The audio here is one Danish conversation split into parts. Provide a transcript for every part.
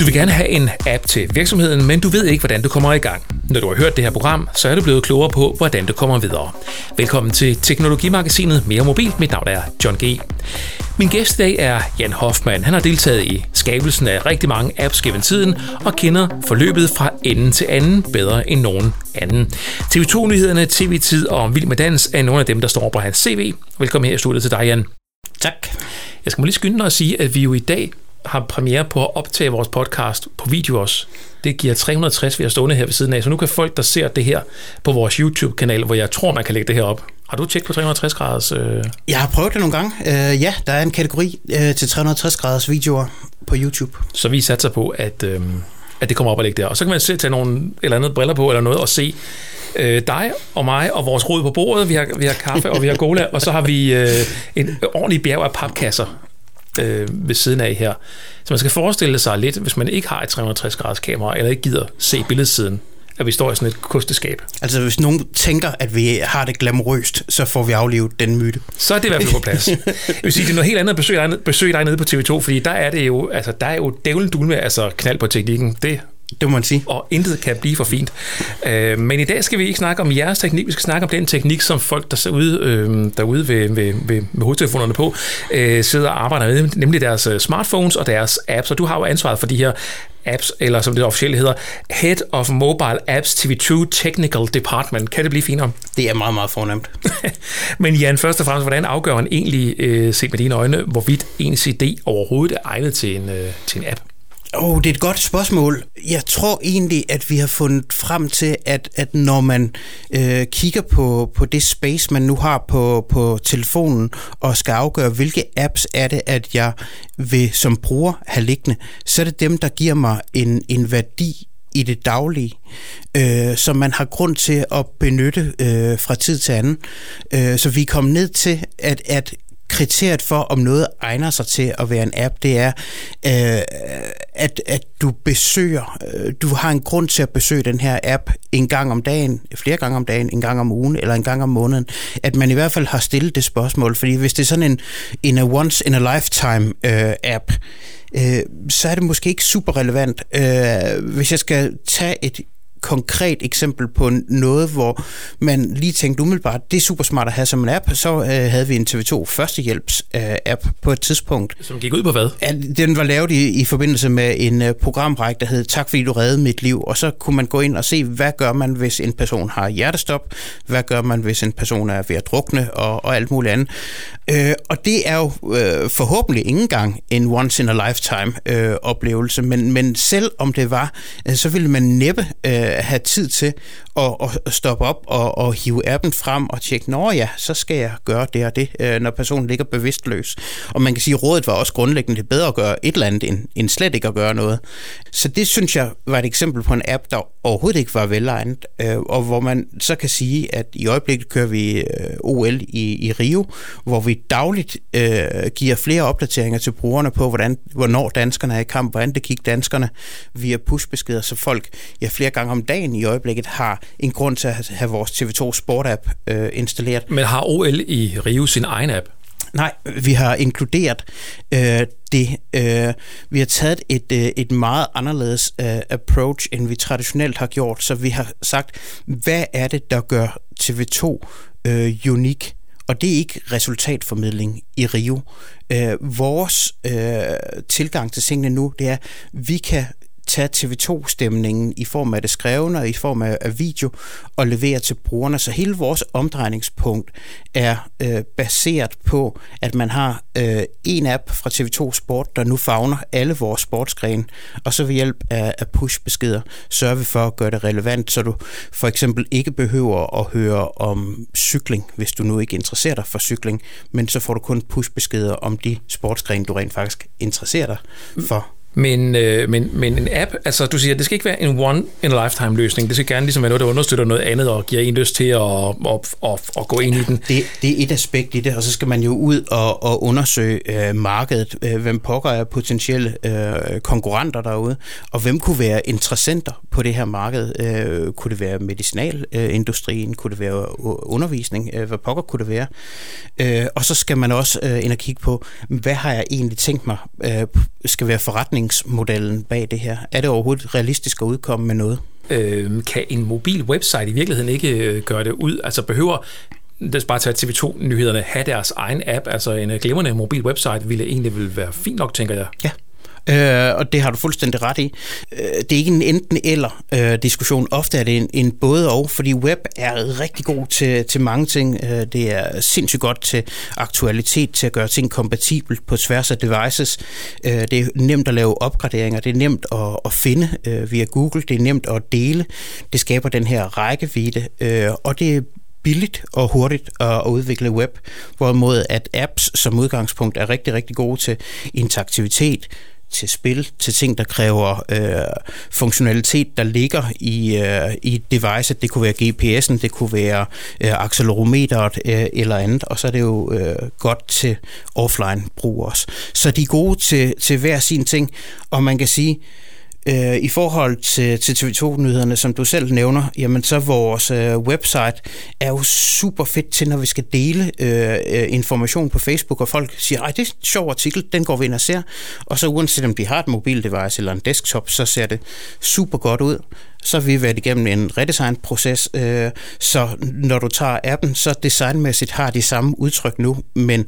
Du vil gerne have en app til virksomheden, men du ved ikke, hvordan du kommer i gang. Når du har hørt det her program, så er du blevet klogere på, hvordan du kommer videre. Velkommen til Teknologimagasinet Mere Mobil. Mit navn er John G. Min gæst i dag er Jan Hoffmann. Han har deltaget i skabelsen af rigtig mange apps gennem tiden og kender forløbet fra ende til anden bedre end nogen anden. TV2-nyhederne, TV-tid og Vild med Dans er nogle af dem, der står på hans CV. Velkommen her i studiet til dig, Jan. Tak. Jeg skal må lige skynde dig at sige, at vi jo i dag har premiere på at optage vores podcast på video også. Det giver 360, vi har stående her ved siden af, så nu kan folk, der ser det her på vores YouTube-kanal, hvor jeg tror, man kan lægge det her op. Har du tjekket på 360 graders? Øh... Jeg har prøvet det nogle gange. Uh, ja, der er en kategori uh, til 360 graders videoer på YouTube. Så vi satser på, at, øh, at det kommer op og ligger der. Og så kan man se, tage nogle eller andet briller på eller noget og se øh, dig og mig og vores rod på bordet. Vi har, vi har kaffe og vi har cola, og så har vi øh, en ordentlig bjerg af papkasser øh, ved siden af her. Så man skal forestille sig lidt, hvis man ikke har et 360 graders kamera, eller ikke gider se billedsiden, at vi står i sådan et kosteskab. Altså hvis nogen tænker, at vi har det glamorøst, så får vi aflevet den myte. Så er det i hvert fald på plads. Jeg vil sige, det er noget helt andet at besøge dig, besøge dig nede på TV2, fordi der er det jo, altså der er jo dævlen dul med altså knald på teknikken. Det det må man sige. Og intet kan blive for fint. Øh, men i dag skal vi ikke snakke om jeres teknik, vi skal snakke om den teknik, som folk, der sidder ude, øh, derude ved, ved, ved, med hovedtelefonerne på, øh, sidder og arbejder med, nemlig deres øh, smartphones og deres apps. Og du har jo ansvaret for de her apps, eller som det officielle hedder, Head of Mobile Apps TV2 Technical Department. Kan det blive finere? Det er meget, meget fornemt. Men Jan, først og fremmest, hvordan afgør man egentlig, øh, set med dine øjne, hvorvidt en CD overhovedet er egnet til en, øh, til en app? Oh, det er et godt spørgsmål. Jeg tror egentlig, at vi har fundet frem til, at, at når man øh, kigger på, på det space, man nu har på, på telefonen, og skal afgøre, hvilke apps er det, at jeg vil som bruger have liggende, så er det dem, der giver mig en, en værdi i det daglige, øh, som man har grund til at benytte øh, fra tid til anden. Øh, så vi er kommet ned til, at, at kriteriet for, om noget egner sig til at være en app, det er, øh, at, at du besøger, øh, du har en grund til at besøge den her app en gang om dagen, flere gange om dagen, en gang om ugen eller en gang om måneden. At man i hvert fald har stillet det spørgsmål, fordi hvis det er sådan en, en a once in a lifetime øh, app, øh, så er det måske ikke super relevant. Øh, hvis jeg skal tage et konkret eksempel på noget, hvor man lige tænkte umiddelbart, det er super smart at have som en app, så øh, havde vi en TV2 førstehjælps øh, app på et tidspunkt. Som gik ud på hvad? Ja, den var lavet i, i forbindelse med en øh, programrække, der hed Tak fordi du reddede mit liv, og så kunne man gå ind og se, hvad gør man, hvis en person har hjertestop, hvad gør man, hvis en person er ved at drukne, og, og alt muligt andet. Øh, og det er jo øh, forhåbentlig ikke engang en once in a lifetime øh, oplevelse, men, men selv om det var, øh, så ville man næppe øh, Øh, have tid til at, at stoppe op og, og hive appen frem og tjekke, nå ja, så skal jeg gøre det og det, øh, når personen ligger bevidstløs. Og man kan sige, at rådet var også grundlæggende, det bedre at gøre et eller andet, end, end slet ikke at gøre noget. Så det synes jeg var et eksempel på en app, der overhovedet ikke var velegnet, øh, og hvor man så kan sige, at i øjeblikket kører vi øh, OL i, i Rio, hvor vi dagligt øh, giver flere opdateringer til brugerne på, hvordan, hvornår danskerne er i kamp, hvordan det gik danskerne via pushbeskeder, så folk ja, flere gange om dagen i øjeblikket har en grund til at have vores TV2 Sport-app øh, installeret. Men har OL i Rio sin egen app? Nej, vi har inkluderet øh, det. Øh, vi har taget et, øh, et meget anderledes øh, approach, end vi traditionelt har gjort. Så vi har sagt, hvad er det, der gør TV2 øh, unik? Og det er ikke resultatformidling i Rio. Øh, vores øh, tilgang til tingene nu, det er, vi kan tage TV2-stemningen i form af det skrevne og i form af, video og levere til brugerne. Så hele vores omdrejningspunkt er øh, baseret på, at man har øh, en app fra TV2 Sport, der nu fagner alle vores sportsgrene, og så ved hjælp af, af push-beskeder sørger vi for at gøre det relevant, så du for eksempel ikke behøver at høre om cykling, hvis du nu ikke interesserer dig for cykling, men så får du kun push-beskeder om de sportsgrene, du rent faktisk interesserer dig for. Men, øh, men, men en app, altså du siger, det skal ikke være en one-in-a-lifetime løsning. Det skal gerne ligesom være noget, der understøtter noget andet og giver en lyst til at, at, at, at gå ind i den. Det, det er et aspekt i det, og så skal man jo ud og, og undersøge øh, markedet. Øh, hvem pokker er potentielle øh, konkurrenter derude, og hvem kunne være interessenter på det her marked? Øh, kunne det være medicinalindustrien? Kunne det være undervisning? Øh, hvad pokker kunne det være? Øh, og så skal man også øh, ind og kigge på, hvad har jeg egentlig tænkt mig øh, skal være forretningsmodellen bag det her? Er det overhovedet realistisk at udkomme med noget? Øh, kan en mobil website i virkeligheden ikke øh, gøre det ud? Altså behøver det er bare tage TV2-nyhederne, have deres egen app, altså en øh, glimrende mobil website, ville egentlig vil være fint nok, tænker jeg. Ja, øh, og det har du fuldstændig ret i. Øh, det er ikke en enten-eller øh, diskussion. Ofte er det en, en både-og, fordi web er rigtig god til, til mange ting. Øh, det er sindssygt godt til aktualitet, til at gøre ting kompatibelt på tværs af devices. Øh, det er nemt at lave opgraderinger, det er nemt at, at finde øh, via Google, det er nemt at dele. Det skaber den her rækkevidde, øh, og det er billigt og hurtigt at udvikle web, hvorimod at apps som udgangspunkt er rigtig, rigtig gode til interaktivitet, til spil, til ting, der kræver øh, funktionalitet, der ligger i, øh, i device. Det kunne være GPS'en, det kunne være øh, accelerometeret øh, eller andet, og så er det jo øh, godt til offline brug også. Så de er gode til, til hver sin ting, og man kan sige, Øh, Øh, I forhold til, til TV2-nyhederne, som du selv nævner, jamen så vores øh, website er jo super fedt til, når vi skal dele øh, øh, information på Facebook, og folk siger, ej, det er en sjov artikel, den går vi ind og ser. Og så uanset om de har et mobildevice eller en desktop, så ser det super godt ud så har vi været igennem en redesign-proces, øh, så når du tager appen, så designmæssigt har de samme udtryk nu, men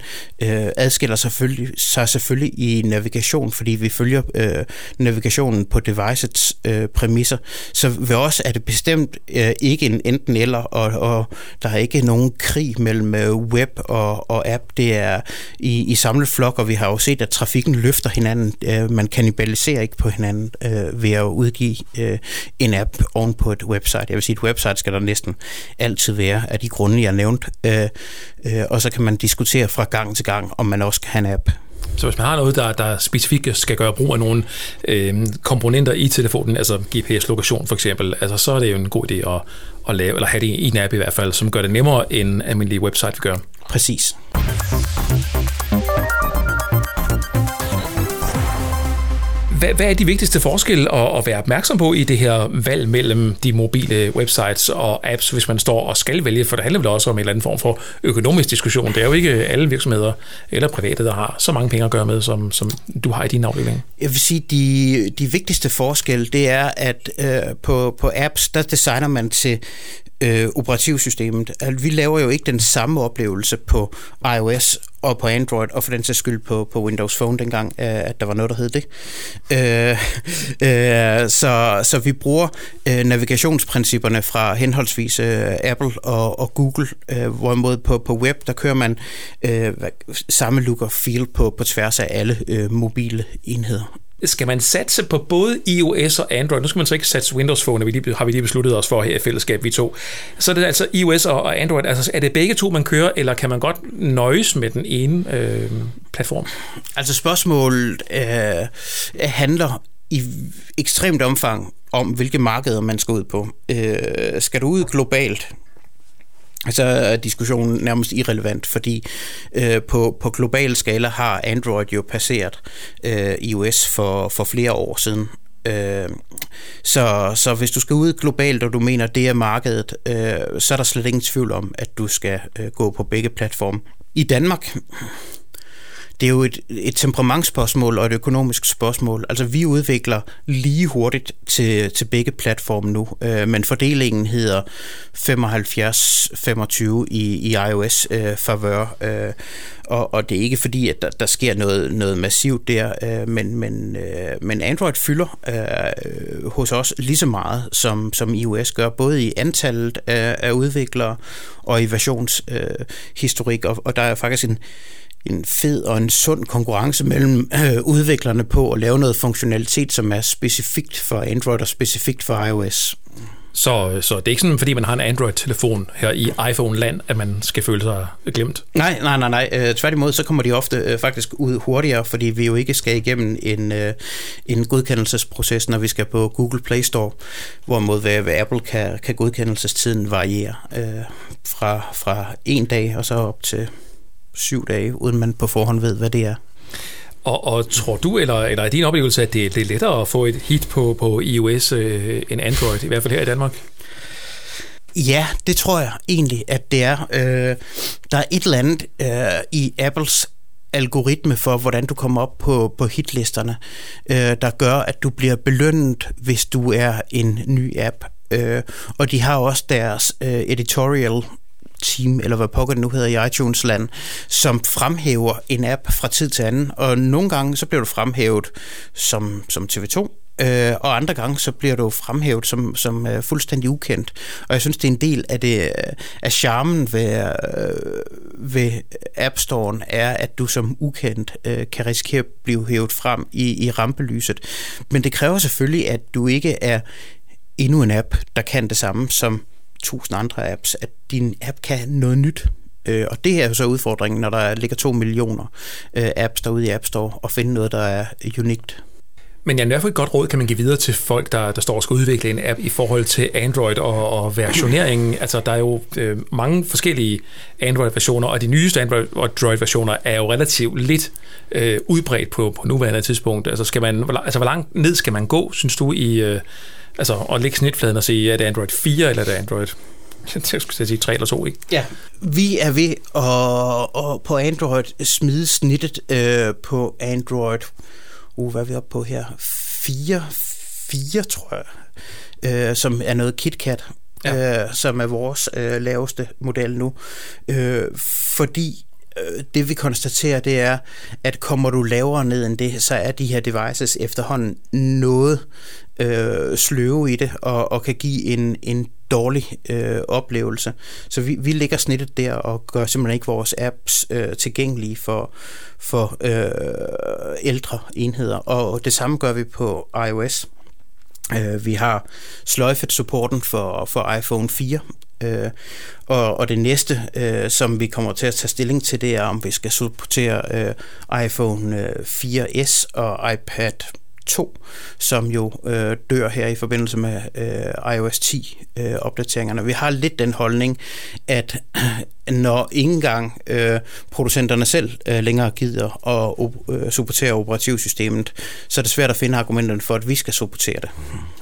øh, adskiller selvfølgelig, sig selvfølgelig i navigation, fordi vi følger øh, navigationen på devicets øh, præmisser. Så ved os er det bestemt øh, ikke en enten eller, og, og der er ikke nogen krig mellem øh, web og, og app. Det er i, i samlet flok, og vi har jo set, at trafikken løfter hinanden. Øh, man kanibaliserer ikke på hinanden øh, ved at udgive øh, en app oven på et website. Jeg vil sige, et website skal der næsten altid være af de grunde, jeg nævnt. Øh, øh, og så kan man diskutere fra gang til gang, om man også kan have en app. Så hvis man har noget, der, der specifikt skal gøre brug af nogle øh, komponenter i telefonen, altså GPS-lokation for eksempel, altså, så er det jo en god idé at, at lave, eller have det i en app i hvert fald, som gør det nemmere end almindelige website vil gør. Præcis. Hvad, hvad er de vigtigste forskelle at, at være opmærksom på i det her valg mellem de mobile websites og apps, hvis man står og skal vælge? For det handler vel også om en eller anden form for økonomisk diskussion. Det er jo ikke alle virksomheder eller private, der har så mange penge at gøre med, som, som du har i din afdeling. Jeg vil sige, de, de vigtigste forskelle, det er, at øh, på, på apps, der designer man til øh, operativsystemet. Altså, vi laver jo ikke den samme oplevelse på iOS og på Android, og for den sags skyld på, på Windows Phone dengang, øh, at der var noget, der hed det. Øh, øh, så, så vi bruger øh, navigationsprincipperne fra henholdsvis øh, Apple og, og Google, øh, hvorimod på, på web, der kører man øh, samme look og feel på, på tværs af alle øh, mobile enheder skal man satse på både iOS og Android? Nu skal man så ikke satse Windows Phone, vi lige, har vi lige besluttet os for her i fællesskab, vi to. Så er det altså iOS og Android. Altså, er det begge to, man kører, eller kan man godt nøjes med den ene øh, platform? Altså spørgsmålet øh, handler i ekstremt omfang om, hvilke markeder man skal ud på. Øh, skal du ud globalt, så er diskussionen nærmest irrelevant, fordi øh, på, på global skala har Android jo passeret øh, iOS for, for flere år siden. Øh, så, så hvis du skal ud globalt, og du mener, det er markedet, øh, så er der slet ingen tvivl om, at du skal øh, gå på begge platforme. I Danmark, det er jo et, et temperamentsspørgsmål og et økonomisk spørgsmål. Altså vi udvikler lige hurtigt til, til begge platforme nu, øh, men fordelingen hedder 75-25 i, i iOS øh, favør, øh, og, og det er ikke fordi, at der, der sker noget, noget massivt der, øh, men, men, øh, men Android fylder øh, hos os lige så meget, som, som iOS gør, både i antallet af, af udviklere og i versionshistorik, øh, og, og der er faktisk en en fed og en sund konkurrence mellem øh, udviklerne på at lave noget funktionalitet, som er specifikt for Android og specifikt for iOS. Så, så det er ikke sådan, fordi man har en Android-telefon her i iPhone-land, at man skal føle sig glemt? Nej, nej, nej, nej. Øh, tværtimod, så kommer de ofte øh, faktisk ud hurtigere, fordi vi jo ikke skal igennem en, øh, en godkendelsesproces, når vi skal på Google Play Store, hvorimod ved, ved Apple kan, kan godkendelsestiden variere øh, fra, fra en dag og så op til syv dage, uden man på forhånd ved, hvad det er. Og, og tror du, eller, eller er din oplevelse, at det, det er lettere at få et hit på, på iOS øh, end Android, i hvert fald her i Danmark? Ja, det tror jeg egentlig, at det er. Øh, der er et eller andet øh, i Apples algoritme for, hvordan du kommer op på, på hitlisterne, øh, der gør, at du bliver belønnet, hvis du er en ny app. Øh, og de har også deres øh, editorial team, eller hvad pokker det nu hedder i iTunes-land, som fremhæver en app fra tid til anden, og nogle gange så bliver du fremhævet som, som TV2, øh, og andre gange så bliver du fremhævet som, som uh, fuldstændig ukendt. Og jeg synes, det er en del af, det, øh, af charmen ved, uh, ved App Store'en, er, at du som ukendt uh, kan risikere at blive hævet frem i, i rampelyset. Men det kræver selvfølgelig, at du ikke er endnu en app, der kan det samme som tusind andre apps, at din app kan noget nyt. Øh, og det er jo så udfordringen, når der ligger to millioner øh, apps derude i App Store, og finde noget, der er unikt. Men ja, i hvert fald et godt råd kan man give videre til folk, der, der står og skal udvikle en app i forhold til Android og, og versioneringen. Altså, der er jo øh, mange forskellige Android-versioner, og de nyeste Android-versioner er jo relativt lidt øh, udbredt på, på nuværende tidspunkt. Altså, skal man, altså, hvor langt ned skal man gå, synes du, i... Øh, Altså at lægge snitfladen og sige, er det Android 4 eller er det Android jeg skulle sige 3 eller 2, ikke? Ja, vi er ved at, at på Android smide snittet øh, på Android, uh, hvad er vi oppe på her? 4, 4 tror jeg, øh, som er noget KitKat, ja. øh, som er vores øh, laveste model nu. Øh, fordi Øh, det vi konstaterer, det er, at kommer du lavere ned end det, så er de her devices efterhånden noget øh, sløve i det, og, og kan give en, en dårlig øh, oplevelse. Så vi, vi lægger snittet der og gør simpelthen ikke vores apps øh, tilgængelige for, for øh, ældre enheder. Og det samme gør vi på iOS. Øh, vi har sløjfet supporten for, for iPhone 4, Øh, og, og det næste, øh, som vi kommer til at tage stilling til, det er, om vi skal supportere øh, iPhone øh, 4S og iPad. 2, som jo øh, dør her i forbindelse med øh, iOS 10 øh. Vi har lidt den holdning, at når ikke engang øh, producenterne selv øh, længere gider at øh, supportere operativsystemet, så er det svært at finde argumenterne for, at vi skal supportere det.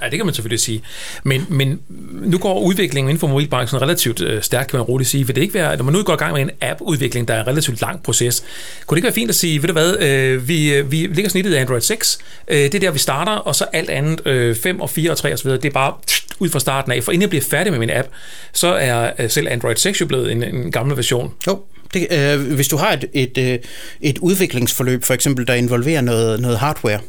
Ja, det kan man selvfølgelig sige. Men, men nu går udviklingen inden for mobilbranchen relativt øh, stærkt, kan man roligt sige. Vil det ikke være, når man nu går i gang med en app-udvikling, der er en relativt lang proces, kunne det ikke være fint at sige, ved du hvad, øh, vi, øh, vi ligger snittet i Android 6, øh, det det der, vi starter, og så alt andet, øh, 5 og 4 og 3 osv., det er bare ud fra starten af. For inden jeg bliver færdig med min app, så er øh, selv Android 6 jo blevet en, en gammel version. Jo, det, øh, hvis du har et, et, øh, et udviklingsforløb, for eksempel, der involverer noget, noget hardware,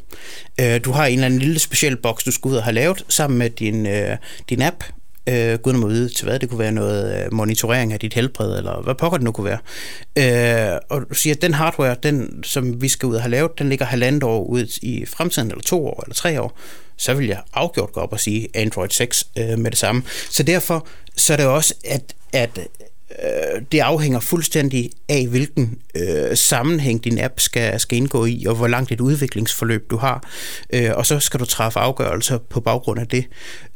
øh, du har en eller anden lille speciel boks, du skal ud og have lavet sammen med din, øh, din app, øh, gud må vide til hvad, det kunne være noget øh, monitorering af dit helbred, eller hvad pokker det nu kunne være. Øh, og du siger, at den hardware, den, som vi skal ud og have lavet, den ligger halvandet år ud i fremtiden, eller to år, eller tre år, så vil jeg afgjort gå op og sige Android 6 øh, med det samme. Så derfor så er det også, at, at øh, det afhænger fuldstændig af, hvilken øh, sammenhæng din app skal, skal indgå i, og hvor langt et udviklingsforløb du har. Øh, og så skal du træffe afgørelser på baggrund af det.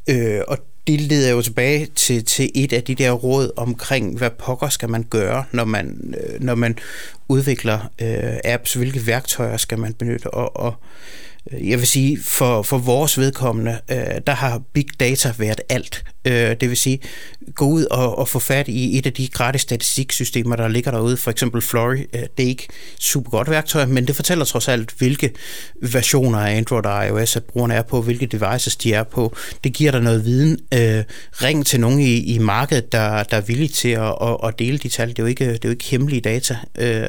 Øh, og det leder jo tilbage til, til et af de der råd omkring, hvad pokker skal man gøre, når man, øh, når man udvikler øh, apps, hvilke værktøjer skal man benytte, og, og Øh, Øh, jeg vil sige, for, for vores vedkommende, øh, der har big data været alt. Øh, det vil sige, gå ud og, og få fat i et af de gratis statistiksystemer, der ligger derude. For eksempel Flory, øh, det er ikke super godt værktøj, men det fortæller trods alt, hvilke versioner af Android og iOS, at brugerne er på, hvilke devices de er på. Det giver dig noget viden. Øh, ring til nogen i, i markedet, der, der er villige til at, at, at dele de tal. Det er jo ikke, det er jo ikke hemmelige data. Øh,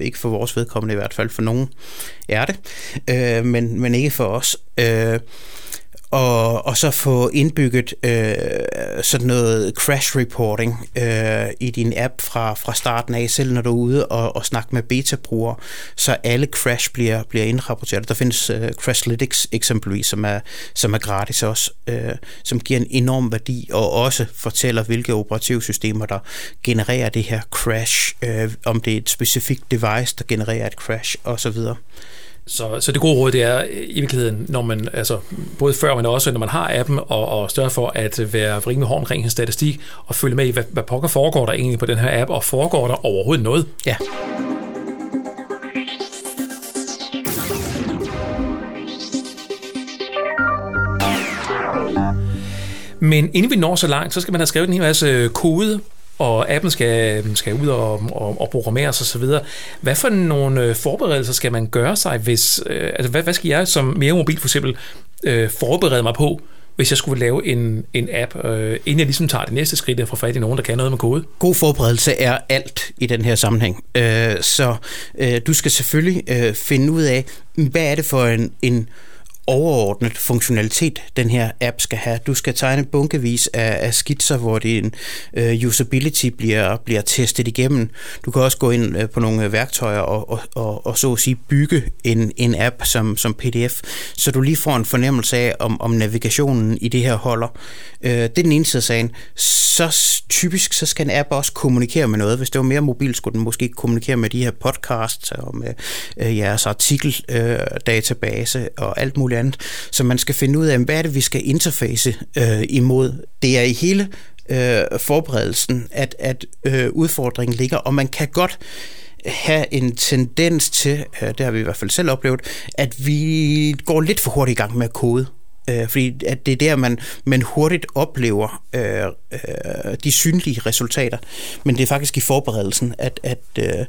ikke for vores vedkommende i hvert fald. For nogen er det. Øh, men, men ikke for os. Øh, og, og så få indbygget øh, sådan noget crash reporting øh, i din app fra, fra starten af, selv når du er ude og, og snakke med beta-brugere, så alle crash bliver, bliver indrapporteret. Der findes øh, Crashlytics eksempelvis, som er, som er gratis også, øh, som giver en enorm værdi, og også fortæller, hvilke operativsystemer, der genererer det her crash, øh, om det er et specifikt device, der genererer et crash osv. Så, så det gode råd, det er i virkeligheden, når man, altså både før, men også når man har appen, og, og større for at være rimelig hård omkring en statistik, og følge med i, hvad, hvad pokker foregår der egentlig på den her app, og foregår der overhovedet noget? Ja. Men inden vi når så langt, så skal man have skrevet en hel masse kode og appen skal, skal ud og, og, og programmeres osv. Hvad for nogle øh, forberedelser skal man gøre sig, hvis, øh, altså hvad, hvad skal jeg som mere mobil for eksempel øh, forberede mig på, hvis jeg skulle lave en, en app, øh, inden jeg ligesom tager det næste skridt og får fat i nogen, der kan noget med kode? God forberedelse er alt i den her sammenhæng. Øh, så øh, du skal selvfølgelig øh, finde ud af, hvad er det for en, en overordnet funktionalitet, den her app skal have. Du skal tegne bunkevis af, af skitser, hvor din øh, usability bliver, bliver testet igennem. Du kan også gå ind øh, på nogle øh, værktøjer og, og, og, og så at sige bygge en, en app som, som pdf, så du lige får en fornemmelse af, om, om navigationen i det her holder. Øh, det er den ene side af sagen. Så typisk så skal en app også kommunikere med noget. Hvis det var mere mobil, skulle den måske kommunikere med de her podcasts og med øh, jeres artikeldatabase øh, og alt muligt andet. Så man skal finde ud af, hvad er det, vi skal interface øh, imod. Det er i hele øh, forberedelsen, at, at øh, udfordringen ligger, og man kan godt have en tendens til, øh, det har vi i hvert fald selv oplevet, at vi går lidt for hurtigt i gang med at kode. Øh, fordi at det er der, man, man hurtigt oplever øh, øh, de synlige resultater. Men det er faktisk i forberedelsen, at, at, øh,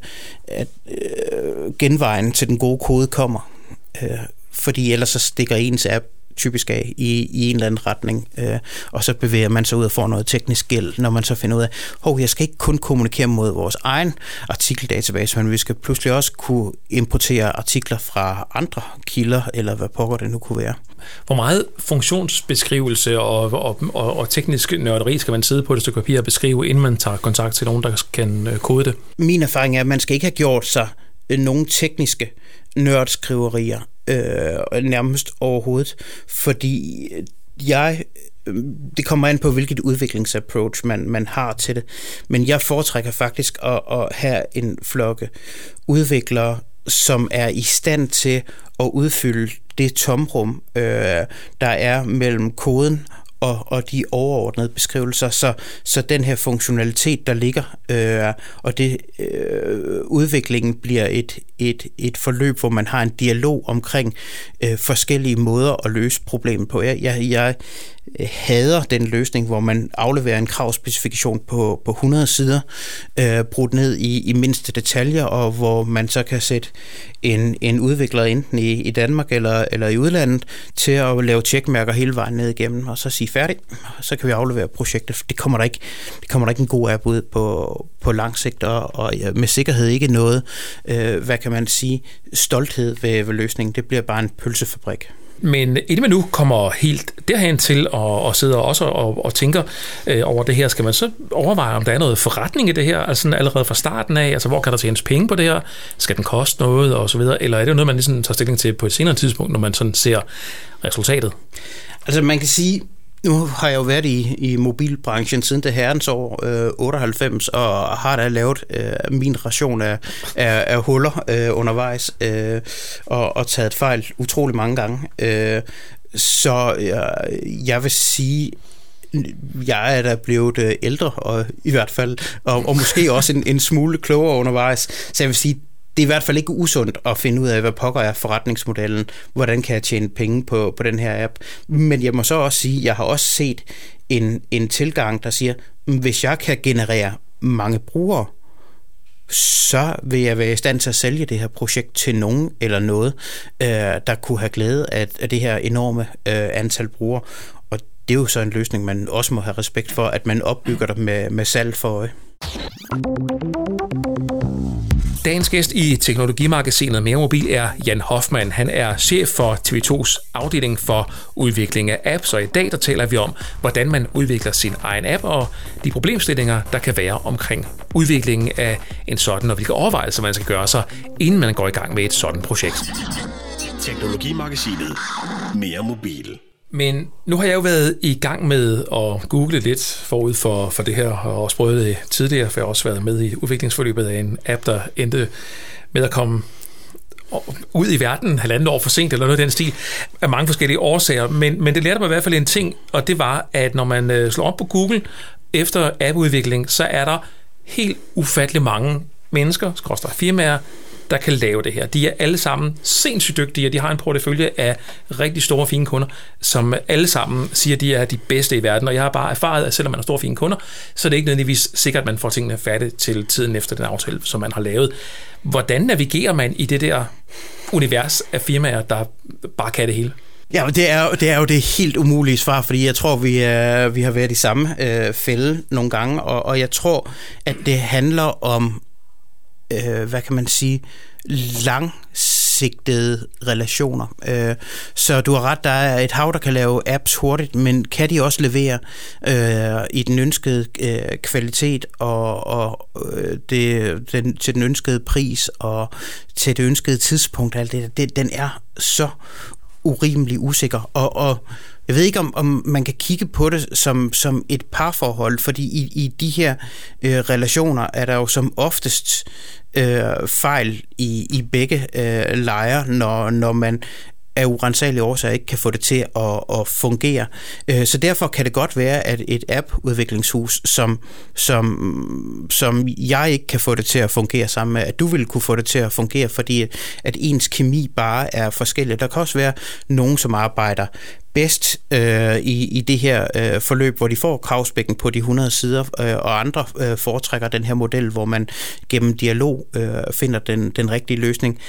at øh, genvejen til den gode kode kommer. Øh, fordi ellers så stikker ens app typisk af i, i en eller anden retning, øh, og så bevæger man sig ud og får noget teknisk gæld, når man så finder ud af, hov, jeg skal ikke kun kommunikere mod vores egen artikeldatabase, men vi skal pludselig også kunne importere artikler fra andre kilder, eller hvad pokker det nu kunne være. Hvor meget funktionsbeskrivelse og, og, og, og teknisk nørderi skal man sidde på et stykke papir og beskrive, inden man tager kontakt til nogen, der kan øh, kode det? Min erfaring er, at man skal ikke have gjort sig øh, nogle tekniske nørdskriverier øh, nærmest overhovedet, fordi jeg øh, det kommer an på, hvilket udviklingsapproach man, man har til det. Men jeg foretrækker faktisk at, at have en flokke udviklere, som er i stand til at udfylde det tomrum, øh, der er mellem koden og, og de overordnede beskrivelser, så, så den her funktionalitet, der ligger, øh, og det øh, udviklingen bliver et, et, et forløb, hvor man har en dialog omkring øh, forskellige måder at løse problemet på. Jeg, jeg, jeg Øh, hader den løsning, hvor man afleverer en kravspecifikation på, på 100 sider, øh, brudt ned i, i mindste detaljer, og hvor man så kan sætte en, en udvikler enten i, i Danmark eller, eller i udlandet til at lave tjekmærker hele vejen ned igennem, og så sige færdig, så kan vi aflevere projektet. Det kommer der ikke, det kommer der ikke en god app ud på, på lang sigt, og, og med sikkerhed ikke noget, øh, hvad kan man sige, stolthed ved, ved løsningen. Det bliver bare en pølsefabrik. Men inden man nu kommer helt derhen til at, og sidder også og, og tænker øh, over det her, skal man så overveje, om der er noget forretning i det her, altså allerede fra starten af, altså hvor kan der tjenes penge på det her, skal den koste noget og så videre, eller er det noget, man ligesom tager stilling til på et senere tidspunkt, når man sådan ser resultatet? Altså man kan sige, nu har jeg jo været i, i mobilbranchen siden det herrens år øh, 98, og har da lavet øh, min ration af, af, af huller øh, undervejs, øh, og, og taget fejl utrolig mange gange. Øh, så øh, jeg vil sige, jeg er da blevet øh, ældre, og i hvert fald, og, og måske også en, en smule klogere undervejs. Så jeg vil sige, det er i hvert fald ikke usundt at finde ud af, hvad pokker er forretningsmodellen, hvordan kan jeg tjene penge på, på den her app. Men jeg må så også sige, jeg har også set en, en tilgang, der siger, mm, hvis jeg kan generere mange brugere, så vil jeg være i stand til at sælge det her projekt til nogen eller noget, øh, der kunne have glæde af, af det her enorme øh, antal brugere. Og det er jo så en løsning, man også må have respekt for, at man opbygger det med, med salg for øje. Dagens gæst i Teknologimagasinet Mere Mobil er Jan Hoffmann. Han er chef for TV2's afdeling for udvikling af apps, og i dag der taler vi om, hvordan man udvikler sin egen app, og de problemstillinger, der kan være omkring udviklingen af en sådan, og hvilke overvejelser man skal gøre sig, inden man går i gang med et sådan projekt. Teknologimagasinet. Mere mobil. Men nu har jeg jo været i gang med at google lidt forud for, for det her, og også prøvet det tidligere, for jeg har også været med i udviklingsforløbet af en app, der endte med at komme ud i verden halvandet år for sent, eller noget af den stil, af mange forskellige årsager. Men, men det lærte mig i hvert fald en ting, og det var, at når man øh, slår op på Google efter appudvikling, så er der helt ufattelig mange mennesker, skråstrej firmaer, der kan lave det her. De er alle sammen sindssygt dygtige, og de har en portefølje af rigtig store, fine kunder, som alle sammen siger, de er de bedste i verden. Og jeg har bare erfaret, at selvom man har store, fine kunder, så er det ikke nødvendigvis sikkert, at man får tingene færdigt til tiden efter den aftale, som man har lavet. Hvordan navigerer man i det der univers af firmaer, der bare kan det hele? Ja, det er, det er jo det helt umulige svar, fordi jeg tror, vi, er, vi har været i samme øh, fælde nogle gange, og, og jeg tror, at det handler om øh, hvad kan man sige, langsigtede relationer. Øh, så du har ret, der er et hav, der kan lave apps hurtigt, men kan de også levere øh, i den ønskede øh, kvalitet og, og øh, det, den, til den ønskede pris og til det ønskede tidspunkt, alt det, det den er så urimelig usikker. Og, og jeg ved ikke, om, om man kan kigge på det som, som et parforhold, fordi i, i de her øh, relationer er der jo som oftest øh, fejl i, i begge øh, lejre, når, når man af urensagelige årsager ikke kan få det til at, at fungere. Øh, så derfor kan det godt være, at et app-udviklingshus, som, som, som jeg ikke kan få det til at fungere sammen med, at du vil kunne få det til at fungere, fordi at ens kemi bare er forskellig. Der kan også være nogen, som arbejder bedst øh, i, i det her øh, forløb, hvor de får kravspækken på de 100 sider, øh, og andre øh, foretrækker den her model, hvor man gennem dialog øh, finder den, den rigtige løsning.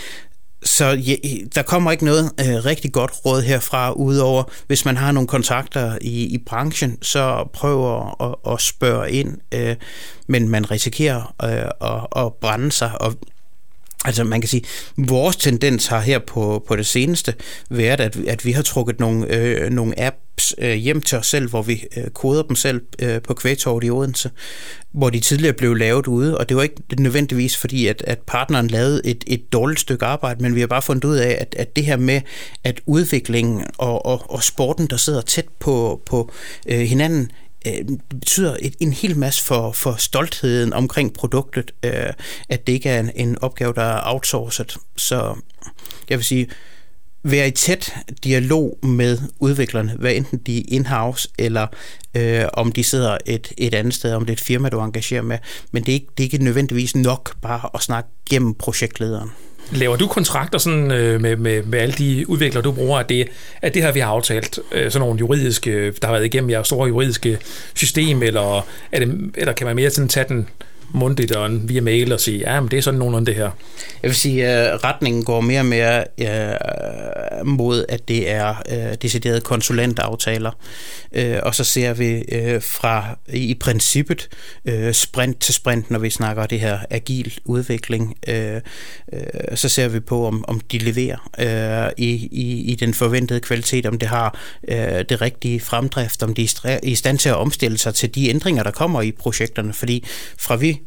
Så ja, der kommer ikke noget øh, rigtig godt råd herfra, udover hvis man har nogle kontakter i, i branchen, så prøv at, at, at spørge ind, øh, men man risikerer øh, at, at brænde sig, og Altså man kan sige, vores tendens har her på, på det seneste været, at, at vi har trukket nogle, øh, nogle apps øh, hjem til os selv, hvor vi øh, koder dem selv øh, på Kvægtorvet i Odense, hvor de tidligere blev lavet ude, og det var ikke nødvendigvis fordi, at, at partneren lavede et, et dårligt stykke arbejde, men vi har bare fundet ud af, at, at det her med, at udviklingen og, og, og sporten, der sidder tæt på, på øh, hinanden, øh, betyder et, en hel masse for, for stoltheden omkring produktet, øh, at det ikke er en, en opgave, der er outsourcet. Så jeg vil sige, være i tæt dialog med udviklerne, hvad enten de er in-house, eller øh, om de sidder et, et andet sted, om det er et firma, du engagerer med. Men det er, ikke, det er ikke nødvendigvis nok bare at snakke gennem projektlederen. Laver du kontrakter sådan, øh, med, med, med alle de udviklere, du bruger, at det, at det her, vi har aftalt, øh, sådan nogle juridiske, der har været igennem jeres store juridiske system, eller, er det, eller kan man mere sådan tage den mundtligt og via mail og sige, ja, men det er sådan nogenlunde det her? Jeg vil sige, at retningen går mere og mere uh, mod, at det er uh, deciderede konsulentaftaler. Og så ser vi fra i princippet sprint til sprint, når vi snakker det her agil udvikling, uh, så ser vi på, om, om de leverer uh, i, i, i den forventede kvalitet, om det har det rigtige fremdrift, om de er i stand til at omstille sig til de ændringer, der kommer i projekterne. Fordi fra vi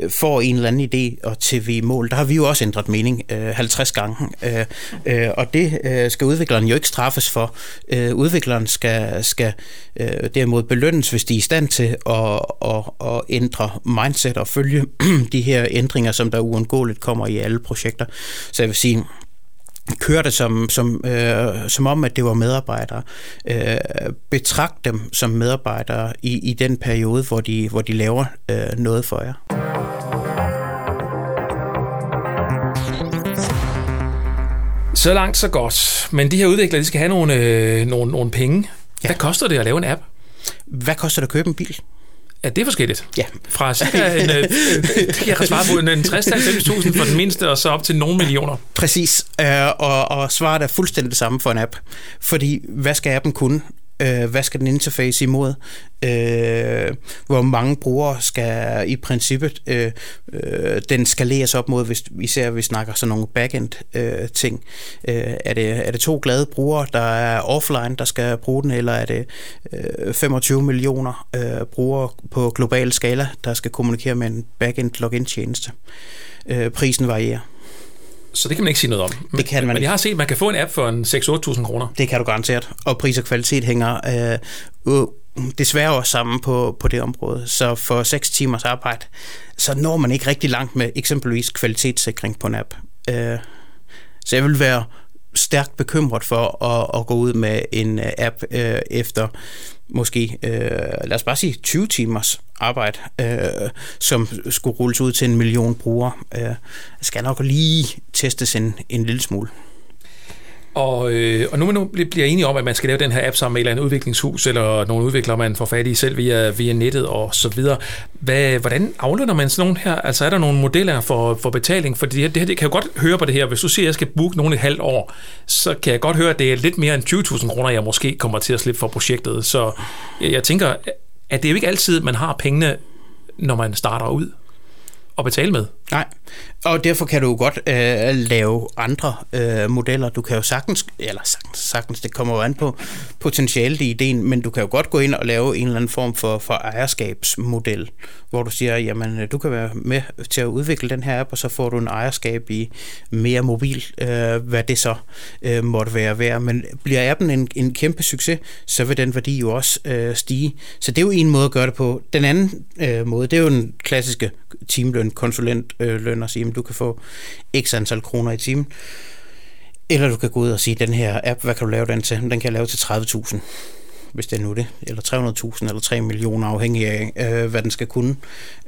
Øh, får en eller anden idé og til vi mål, der har vi jo også ændret mening øh, 50 gange. Øh, øh, og det øh, skal udvikleren jo ikke straffes for. Øh, udvikleren skal, skal øh, derimod belønnes, hvis de er i stand til at, at, at ændre mindset og følge de her ændringer, som der uundgåeligt kommer i alle projekter. Så jeg vil sige, køre det som, som, øh, som om, at det var medarbejdere. Øh, betragt dem som medarbejdere i, i den periode, hvor de, hvor de laver øh, noget for jer. Så langt, så godt. Men de her udviklere, de skal have nogle, øh, nogle, nogle penge. Ja. Hvad koster det at lave en app? Hvad koster det at købe en bil? Ja, det er forskelligt. Ja. Fra cirka en, øh, jeg kan svare på en 60-90.000 for den mindste, og så op til nogle millioner. Præcis, øh, og, og svaret er fuldstændig det samme for en app. Fordi hvad skal appen kunne? Øh, hvad skal den interface imod? Øh, hvor mange brugere skal i princippet øh, øh, den skaleres op mod, hvis især vi snakker sådan nogle backend øh, ting. Øh, er, det, er det to glade brugere, der er offline, der skal bruge den, eller er det øh, 25 millioner øh, brugere på global skala, der skal kommunikere med en backend login tjeneste? Øh, prisen varierer. Så det kan man ikke sige noget om. Det kan man Men ikke. jeg har set, at man kan få en app for en 6-8.000 kroner. Det kan du garanteret. Og pris og kvalitet hænger øh, desværre også sammen på, på det område. Så for 6 timers arbejde, så når man ikke rigtig langt med eksempelvis kvalitetssikring på en app. Øh, så jeg vil være stærkt bekymret for at, at gå ud med en øh, app øh, efter måske, øh, lad os bare sige 20 timers arbejde, øh, som skulle rulles ud til en million brugere. Øh, skal nok lige testes en, en lille smule. Og, øh, og nu, nu bliver enige om, at man skal lave den her app sammen med et eller andet udviklingshus, eller nogle udviklere, man får fat i selv via, via nettet og så videre. Hvad, hvordan aflønner man sådan nogle her? Altså er der nogle modeller for, for betaling? For det, her, det, her, det kan jeg godt høre på det her. Hvis du siger, at jeg skal booke nogen et halvt år, så kan jeg godt høre, at det er lidt mere end 20.000 kroner, jeg måske kommer til at slippe for projektet. Så jeg, jeg tænker, at det er jo ikke altid, man har pengene, når man starter ud og betale med. Nej, og derfor kan du jo godt øh, lave andre øh, modeller. Du kan jo sagtens, eller sagtens, sagtens, det kommer jo an på potentialet i ideen, men du kan jo godt gå ind og lave en eller anden form for, for ejerskabsmodel, hvor du siger, jamen øh, du kan være med til at udvikle den her app, og så får du en ejerskab i mere mobil, øh, hvad det så øh, måtte være værd. Men bliver appen en, en kæmpe succes, så vil den værdi jo også øh, stige. Så det er jo en måde at gøre det på. Den anden øh, måde, det er jo den klassiske øh, løn og sige, at du kan få x antal kroner i timen. Eller du kan gå ud og sige, den her app, hvad kan du lave den til? Den kan jeg lave til 30.000 hvis det er nu det, eller 300.000 eller 3 millioner, afhængig af, øh, hvad den skal kunne.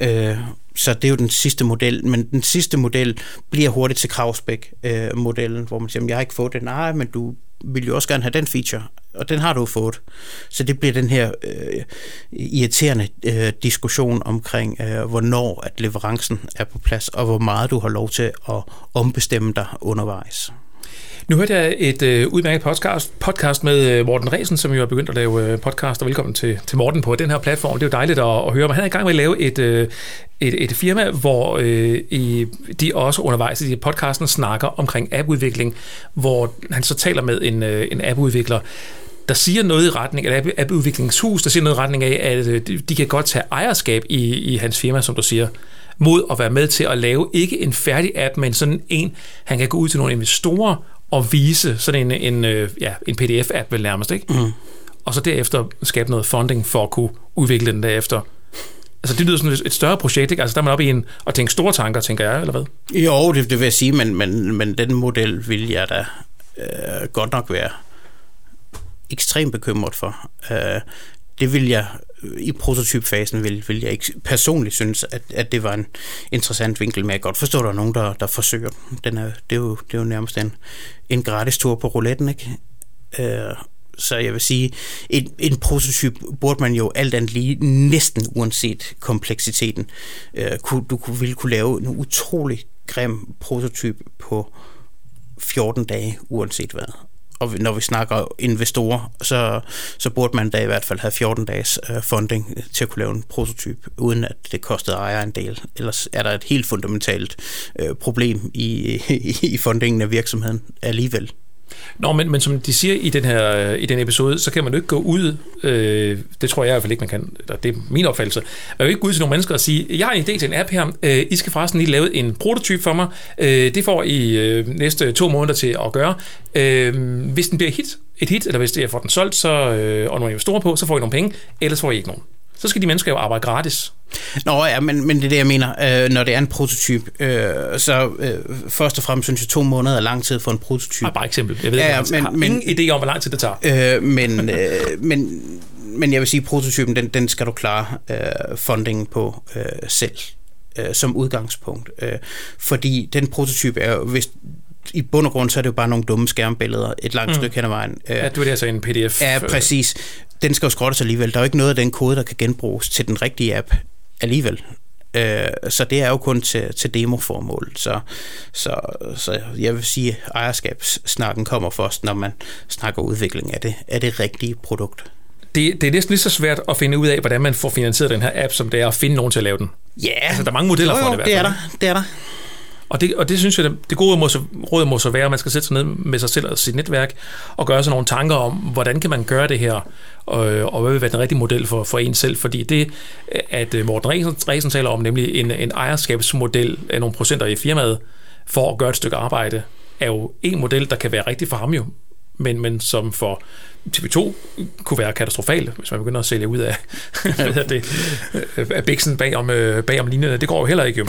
Øh, så det er jo den sidste model, men den sidste model bliver hurtigt til Kravsbæk-modellen, øh, hvor man siger, jeg har ikke fået det. Nej, men du vil jo også gerne have den feature, og den har du fået. Så det bliver den her øh, irriterende øh, diskussion omkring, øh, hvornår at leverancen er på plads, og hvor meget du har lov til at ombestemme dig undervejs. Nu hørte jeg et øh, udmærket podcast, podcast med øh, Morten Resen, som jo har begyndt at lave øh, podcast, og velkommen til, til Morten på den her platform. Det er jo dejligt at, at høre, men han er i gang med at lave et, øh, et, et firma, hvor øh, i, de også undervejs i podcasten snakker omkring appudvikling, hvor han så taler med en, øh, en appudvikler, der siger noget i retning eller et appudviklingshus, der siger noget i retning af, at øh, de kan godt tage ejerskab i, i hans firma, som du siger, mod at være med til at lave ikke en færdig app, men sådan en, han kan gå ud til nogle investorer og vise sådan en, en, øh, ja, en pdf-app vel nærmest, ikke? Mm. Og så derefter skabe noget funding for at kunne udvikle den derefter. Altså det lyder sådan et større projekt, ikke? Altså der er man oppe i en, og tænke store tanker, tænker jeg, eller hvad? Jo, det, det vil jeg sige, men, men, men den model vil jeg da øh, godt nok være ekstremt bekymret for. Øh, det vil jeg Øh, i prototypfasen vil, vil jeg ikke personligt synes, at, at det var en interessant vinkel, men jeg kan godt forstå, at der er nogen, der, der forsøger den. den er, det, er jo, det er jo nærmest en, en gratis tur på rouletten, ikke? Øh, så jeg vil sige, en, en prototyp burde man jo alt andet lige, næsten uanset kompleksiteten, øh, kunne, du kunne, ville kunne lave en utrolig grim prototyp på 14 dage, uanset hvad og når vi snakker investorer, så, så burde man da i hvert fald have 14 dages øh, funding til at kunne lave en prototyp, uden at det kostede ejer en del. Ellers er der et helt fundamentalt øh, problem i, i, i fundingen af virksomheden alligevel. Nå, men, men som de siger i den her øh, i den episode, så kan man jo ikke gå ud, øh, det tror jeg i hvert fald ikke, man kan, eller det er min opfattelse, man kan jo ikke gå ud til nogle mennesker og sige, jeg har en idé til en app her, øh, I skal forresten lige lave en prototype for mig, øh, det får I øh, næste to måneder til at gøre. Øh, hvis den bliver hit, et hit, eller hvis jeg får den solgt, så, øh, og nogle investorer på, så får I nogle penge, ellers får I ikke nogen. Så skal de mennesker jo arbejde gratis. Nå ja, men, men det er det, jeg mener. Øh, når det er en prototyp, øh, så øh, først og fremmest synes jeg, to måneder er lang tid for en prototyp. Ah, bare eksempel. Jeg ved ja, ja, men, har men, ingen idé om, hvor lang tid det tager. Øh, men, øh, men, men jeg vil sige, at prototypen, den, den skal du klare øh, fundingen på øh, selv øh, som udgangspunkt. Øh, fordi den prototyp er hvis i bund og grund, så er det jo bare nogle dumme skærmbilleder et langt mm. stykke hen ad vejen. Ja, du er det altså en pdf. Ja, præcis. Den skal jo skrottes alligevel. Der er jo ikke noget af den kode, der kan genbruges til den rigtige app alligevel. Øh, så det er jo kun til, til demoformål. Så, så, så jeg vil sige, at ejerskabssnakken kommer først, når man snakker udvikling af det, af det rigtige produkt. Det, det er næsten lige så svært at finde ud af, hvordan man får finansieret den her app, som det er at finde nogen til at lave den. Ja, yeah. altså, der er mange modeller jo, for det i hvert fald. det er der. Det er der. Og det, og det synes jeg, det, det gode må så, råd må så være, at man skal sætte sig ned med sig selv og sit netværk og gøre sig nogle tanker om, hvordan kan man gøre det her, og, og hvad vil være den rigtige model for, for en selv. Fordi det, at øh, Morten Resen, Resen taler om, nemlig en, en ejerskabsmodel af nogle procenter i firmaet, for at gøre et stykke arbejde, er jo en model, der kan være rigtig for ham jo, men, men som for TV2 kunne være katastrofal, hvis man begynder at sælge ud af, det, af biksen bag om, øh, bag om linjerne. Det går jo heller ikke jo.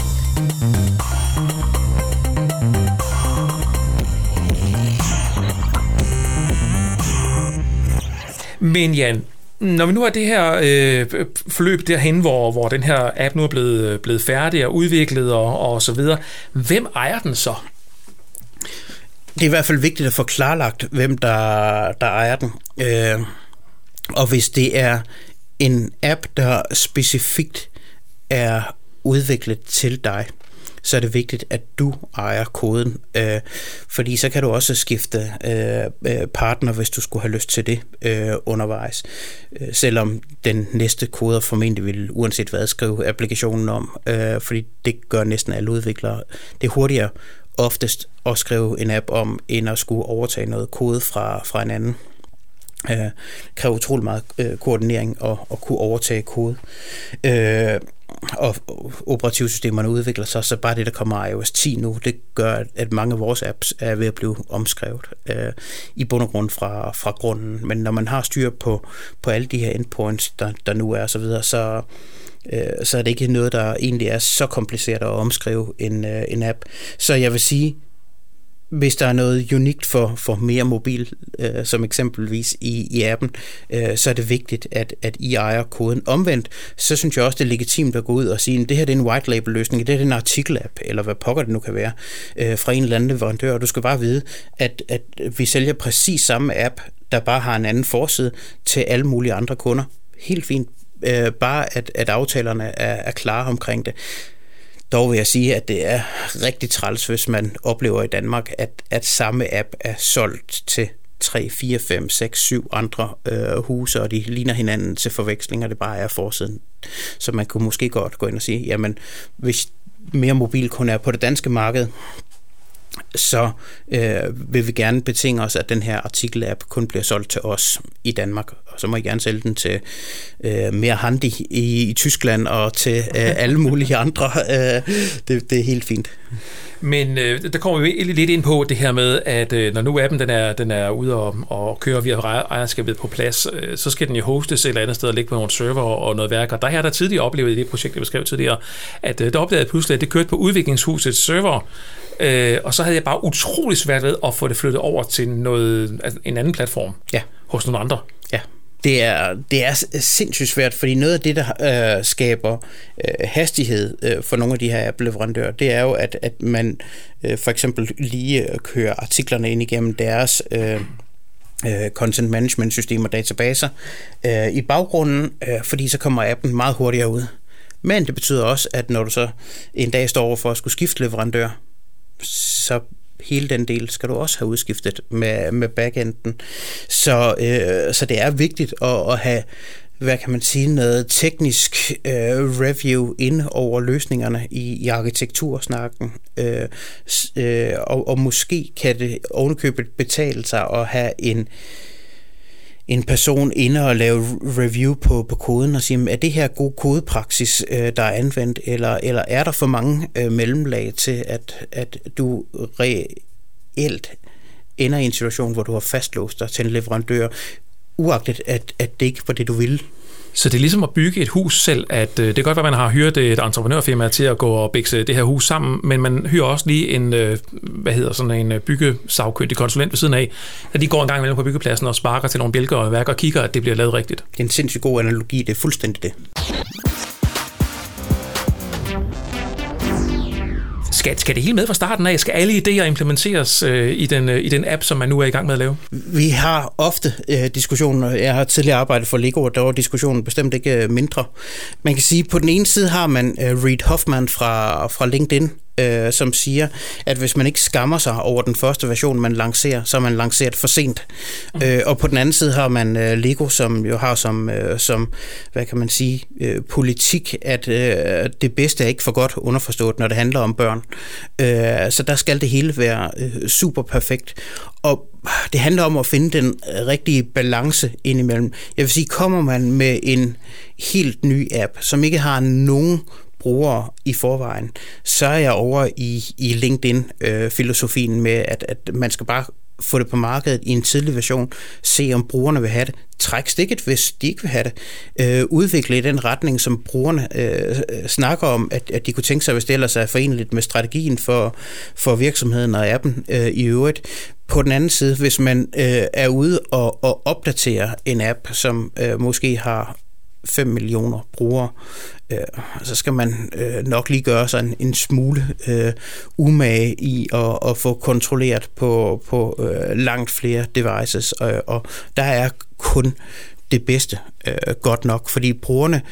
Men Jan, når vi nu har det her øh, forløb derhen, hvor, hvor den her app nu er blevet, blevet færdig og udviklet og, og så videre, hvem ejer den så? Det er i hvert fald vigtigt at få klarlagt, hvem der, der ejer den. Øh, og hvis det er en app, der specifikt er udviklet til dig, så er det vigtigt, at du ejer koden, øh, fordi så kan du også skifte øh, øh, partner, hvis du skulle have lyst til det øh, undervejs, øh, selvom den næste koder formentlig vil uanset hvad skrive applikationen om, øh, fordi det gør næsten alle udviklere. Det er hurtigere oftest at skrive en app om, end at skulle overtage noget kode fra, fra en anden. Øh, kræver utrolig meget øh, koordinering og, og kunne overtage kode. Øh, og operativsystemerne udvikler sig, så bare det, der kommer iOS 10 nu, det gør, at mange af vores apps er ved at blive omskrevet øh, i bund og grund fra, fra grunden. Men når man har styr på, på alle de her endpoints, der, der nu er, så videre, så, øh, så er det ikke noget, der egentlig er så kompliceret at omskrive en, øh, en app. Så jeg vil sige, hvis der er noget unikt for, for mere mobil, øh, som eksempelvis i, i appen, øh, så er det vigtigt, at, at I ejer koden. Omvendt, så synes jeg også, det er legitimt at gå ud og sige, at det her det er en white label løsning, det her det er en artikel-app, eller hvad pokker det nu kan være, øh, fra en eller anden leverandør. Du skal bare vide, at, at vi sælger præcis samme app, der bare har en anden forside til alle mulige andre kunder. Helt fint. Øh, bare at, at aftalerne er, er klare omkring det. Dog vil jeg sige, at det er rigtig træls, hvis man oplever i Danmark, at, at samme app er solgt til 3, 4, 5, 6, 7 andre øh, huse, og de ligner hinanden til forveksling, og det bare er forsiden. Så man kunne måske godt gå ind og sige, jamen, hvis mere mobil kun er på det danske marked, så øh, vil vi gerne betinge os, at den her artikel-app kun bliver solgt til os i Danmark. Og så må I gerne sælge den til øh, mere handy i, i Tyskland og til øh, alle mulige andre. Øh, det, det er helt fint. Men øh, der kommer vi lidt ind på det her med, at øh, når nu appen den er, den er ude og, og kører via ejerskabet på plads, øh, så skal den jo hostes et eller andet sted og ligge på nogle server og noget værk. Og der har der tidligere oplevet i det projekt, jeg beskrev tidligere, at øh, der opdagede pludselig, at det kørte på udviklingshusets server, øh, og så havde jeg bare utrolig svært ved at få det flyttet over til noget, altså en anden platform ja. hos nogle andre. Ja, det er, det er sindssygt svært, fordi noget af det, der øh, skaber øh, hastighed øh, for nogle af de her leverandører, det er jo, at, at man øh, for eksempel lige øh, kører artiklerne ind igennem deres øh, øh content management systemer og databaser øh, i baggrunden, øh, fordi så kommer appen meget hurtigere ud. Men det betyder også, at når du så en dag står over for at skulle skifte leverandør, så hele den del skal du også have udskiftet med, med backenden. Så, øh, så det er vigtigt at, at have hvad kan man sige, noget teknisk øh, review ind over løsningerne i, i arkitektursnakken. Øh, øh, og, og måske kan det ovenikøbet betale sig at have en, øh, en person inde og lave review på, på koden og sige, er det her god kodepraksis, øh, der er anvendt, eller, eller er der for mange øh, mellemlag til, at, at du reelt ender i en situation, hvor du har fastlåst dig til en leverandør, uagtet at, at det ikke var det, du ville? Så det er ligesom at bygge et hus selv, at øh, det kan godt, at man har hyret et entreprenørfirma til at gå og bikse det her hus sammen, men man hyrer også lige en, øh, hvad hedder sådan en øh, byggesagkyndig konsulent ved siden af, at de går en gang imellem på byggepladsen og sparker til nogle bjælker og værker og kigger, at det bliver lavet rigtigt. Det er en sindssygt god analogi, det er fuldstændig det. Skal, skal det hele med fra starten af? Skal alle idéer implementeres øh, i, den, øh, i den app, som man nu er i gang med at lave? Vi har ofte øh, diskussioner. Jeg har tidligere arbejdet for Lego, og der var diskussionen bestemt ikke øh, mindre. Man kan sige, at på den ene side har man øh, Reid Hoffman fra, fra LinkedIn, øh, som siger, at hvis man ikke skammer sig over den første version, man lancerer, så er man lanceret for sent. Mm. Øh, og på den anden side har man øh, Lego, som jo har som, øh, som hvad kan man sige, øh, politik, at øh, det bedste er ikke for godt underforstået, når det handler om børn. Øh, så der skal det hele være øh, super perfekt. Og det handler om at finde den rigtige balance indimellem. Jeg vil sige, kommer man med en helt ny app, som ikke har nogen brugere i forvejen, så er jeg over i, i LinkedIn-filosofien øh, med, at, at man skal bare få det på markedet i en tidlig version, se om brugerne vil have det, træk stikket, hvis de ikke vil have det, øh, udvikle i den retning, som brugerne øh, snakker om, at, at de kunne tænke sig, hvis det ellers er forenligt med strategien for, for virksomheden og appen øh, i øvrigt. På den anden side, hvis man øh, er ude og, og opdaterer en app, som øh, måske har 5 millioner brugere, øh, så skal man øh, nok lige gøre sig en, en smule øh, umage i at, at få kontrolleret på, på øh, langt flere devices, og, og der er kun det bedste øh, godt nok, fordi brugerne,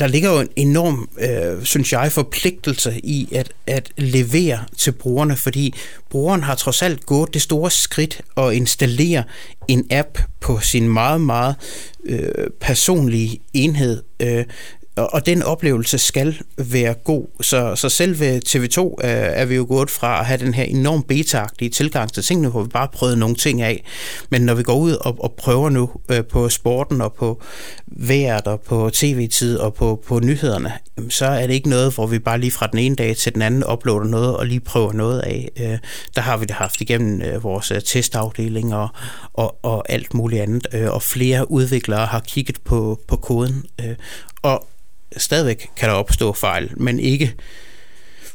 der ligger jo en enorm, øh, synes jeg, forpligtelse i at, at levere til brugerne, fordi brugeren har trods alt gået det store skridt at installere en app på sin meget, meget øh, personlige enhed, øh, og den oplevelse skal være god. Så, så selv ved TV2 øh, er vi jo gået fra at have den her enormt beta tilgang til tingene, hvor vi bare prøvede nogle ting af. Men når vi går ud og, og prøver nu øh, på sporten og på vejret og på tv-tid og på, på nyhederne, så er det ikke noget, hvor vi bare lige fra den ene dag til den anden uploader noget og lige prøver noget af. Øh, der har vi det haft igennem øh, vores øh, testafdeling og, og, og alt muligt andet. Øh, og flere udviklere har kigget på, på koden. Øh, og stadigvæk kan der opstå fejl, men ikke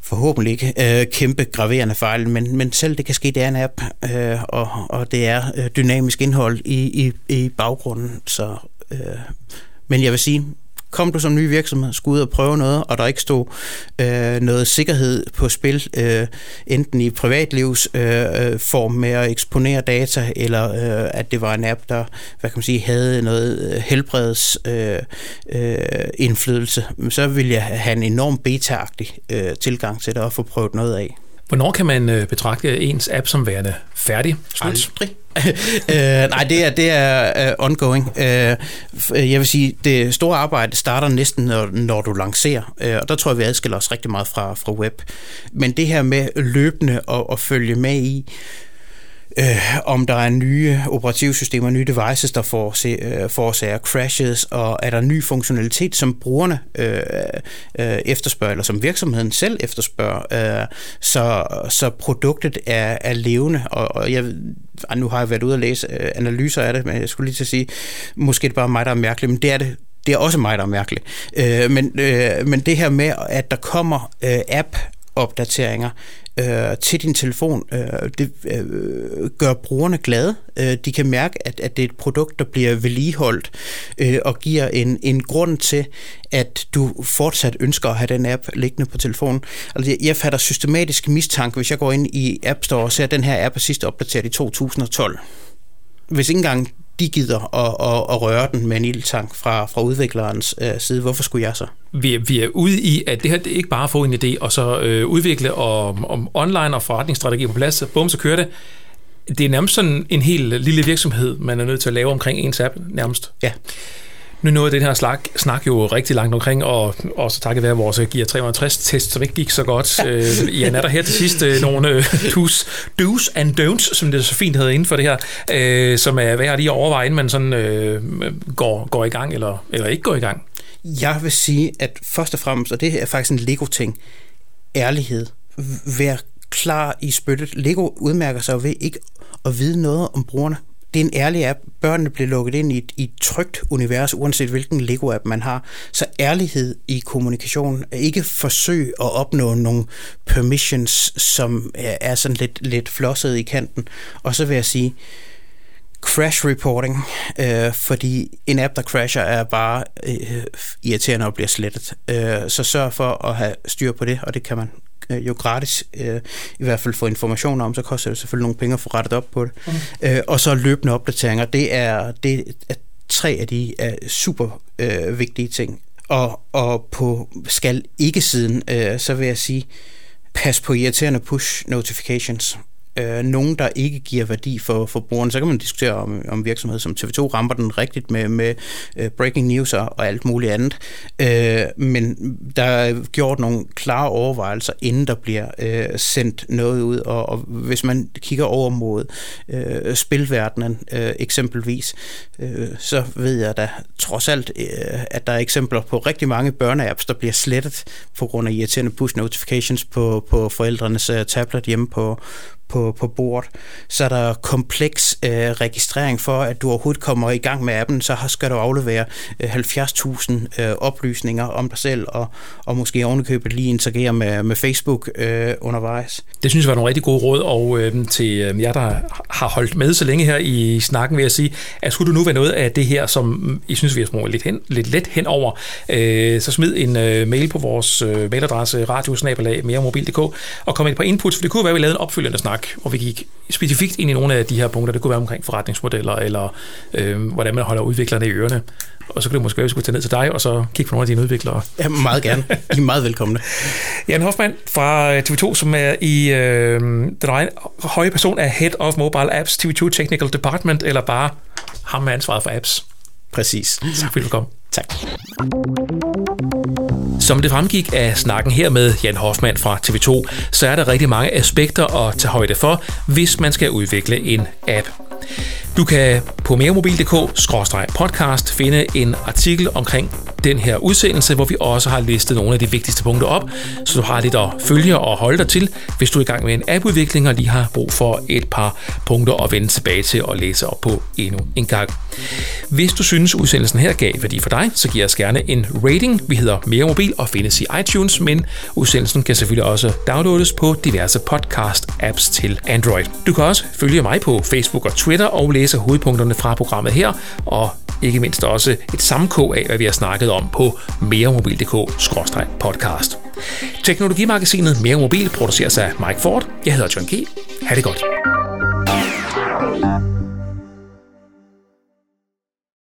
forhåbentlig ikke øh, kæmpe graverende fejl, men, men selv det kan ske, det er en app, øh, og, og det er øh, dynamisk indhold i, i, i baggrunden. Så, øh, men jeg vil sige, kom du som ny virksomhed, skulle ud og prøve noget, og der ikke stod øh, noget sikkerhed på spil, øh, enten i privatlivsform øh, øh med at eksponere data, eller øh, at det var en app, der hvad kan man sige, havde noget øh, helbreds øh, øh, indflydelse, så ville jeg have en enorm beta-agtig øh, tilgang til det og få prøvet noget af. Hvornår kan man øh, betragte ens app som værende færdig? Slut. Aldrig. øh, nej, det er, det er uh, ongoing. Uh, jeg vil sige, det store arbejde starter næsten, når, når du lancerer, uh, og der tror jeg, vi adskiller os rigtig meget fra, fra web. Men det her med løbende at, at følge med i, øh, om der er nye operativsystemer, nye devices, der får, øh, forårsager crashes, og er der ny funktionalitet, som brugerne øh, øh, efterspørger, eller som virksomheden selv efterspørger, øh, så, så produktet er, er levende, og, og jeg nu har jeg været ude og læse øh, analyser af det, men jeg skulle lige til at sige, måske er det bare mig, der er mærkelig, men det er det det er også mig, der er mærkelig. Øh, men, øh, men det her med, at der kommer øh, app-opdateringer, øh, til din telefon. Øh, det øh, gør brugerne glade. Øh, de kan mærke, at, at det er et produkt, der bliver vedligeholdt øh, og giver en, en grund til, at du fortsat ønsker at have den app liggende på telefonen. Altså, jeg fatter systematisk mistanke, hvis jeg går ind i App Store og ser, at den her app er sidst opdateret i 2012 hvis ikke engang de gider at, at, at røre den med en ildtank fra, fra udviklerens øh, side. Hvorfor skulle jeg så? Vi er, vi er ude i, at det her det er ikke bare at få en idé, og så øh, udvikle om, om online og forretningsstrategi på plads. Bum, så kører det. Det er nærmest sådan en helt lille virksomhed, man er nødt til at lave omkring ens app, nærmest. Ja. Nu nåede den her snak, snak jo rigtig langt omkring, og også takket være vores Gear 360-test, som ikke gik så godt. Ja. Øh, Jan, er der her til sidst øh, nogle øh, do's, do's and don'ts, som det så fint hedder inden for det her, øh, som er værd lige at overveje, inden man sådan øh, går, går i gang, eller, eller ikke går i gang? Jeg vil sige, at først og fremmest, og det er faktisk en Lego-ting, ærlighed. Vær klar i spyttet. Lego udmærker sig ved ikke at vide noget om brugerne det er en ærlig app. Børnene bliver lukket ind i et, i et trygt univers, uanset hvilken Lego-app man har. Så ærlighed i kommunikation. er ikke forsøg at opnå nogle permissions, som er sådan lidt, lidt flosset i kanten. Og så vil jeg sige, crash reporting, øh, fordi en app, der crasher, er bare øh, irriterende og bliver slettet. Øh, så sørg for at have styr på det, og det kan man øh, jo gratis, øh, i hvert fald få information om, så koster det selvfølgelig nogle penge at få rettet op på det. Mm. Øh, og så løbende opdateringer, det er, det er tre af de er super øh, vigtige ting. Og, og på skal ikke-siden, øh, så vil jeg sige, pas på irriterende push notifications øh, nogen, der ikke giver værdi for forbrugeren. Så kan man diskutere, om, om virksomhed som TV2 ramper den rigtigt med, med uh, breaking news og alt muligt andet. Øh, men der er gjort nogle klare overvejelser, inden der bliver øh, sendt noget ud. Og, og hvis man kigger over mod øh, spilverdenen øh, eksempelvis, øh, så ved jeg da trods alt, øh, at der er eksempler på rigtig mange børneapps, der bliver slettet på grund af irriterende push notifications på, på forældrenes øh, tablet hjemme på, på, på bordet. Så er der kompleks øh, registrering for, at du overhovedet kommer i gang med appen, så skal du aflevere øh, 70.000 øh, oplysninger om dig selv, og, og måske ovenikøbet lige interagere med, med Facebook øh, undervejs. Det synes jeg var nogle rigtig gode råd, og øh, til øh, jer, der har holdt med så længe her i snakken, vil jeg sige, at skulle du nu være noget af det her, som I synes, vi har smået lidt, hen, lidt let hen over, øh, så smid en øh, mail på vores øh, mailadresse radiosnabelag meremobil.dk og kom med et par inputs, for det kunne være, at vi lavede en opfølgende snak snak, hvor vi gik specifikt ind i nogle af de her punkter. Det kunne være omkring forretningsmodeller, eller øh, hvordan man holder udviklerne i ørerne. Og så kunne det måske være, at vi skulle tage ned til dig, og så kigge på nogle af dine udviklere. Ja, meget gerne. I er meget velkomne. Jan Hoffmann fra TV2, som er i øh, den høje person af Head of Mobile Apps TV2 Technical Department, eller bare ham med ansvaret for apps. Præcis. Tak fordi du kom. Tak. Som det fremgik af snakken her med Jan Hoffmann fra TV2, så er der rigtig mange aspekter at tage højde for, hvis man skal udvikle en app. Du kan på meremobil.dk-podcast finde en artikel omkring den her udsendelse, hvor vi også har listet nogle af de vigtigste punkter op, så du har lidt at følge og holde dig til, hvis du er i gang med en appudvikling og lige har brug for et par punkter at vende tilbage til og læse op på endnu en gang. Hvis du synes, udsendelsen her gav værdi for dig, så giv os gerne en rating. Vi hedder Mere Mobil og findes i iTunes, men udsendelsen kan selvfølgelig også downloades på diverse podcast-apps til Android. Du kan også følge mig på Facebook og Twitter og læse hovedpunkterne fra programmet her, og ikke mindst også et sammenkog af, hvad vi har snakket om på meremobil.dk-podcast. Teknologimagasinet Mere Mobil produceres af Mike Ford. Jeg hedder John G. Ha' det godt.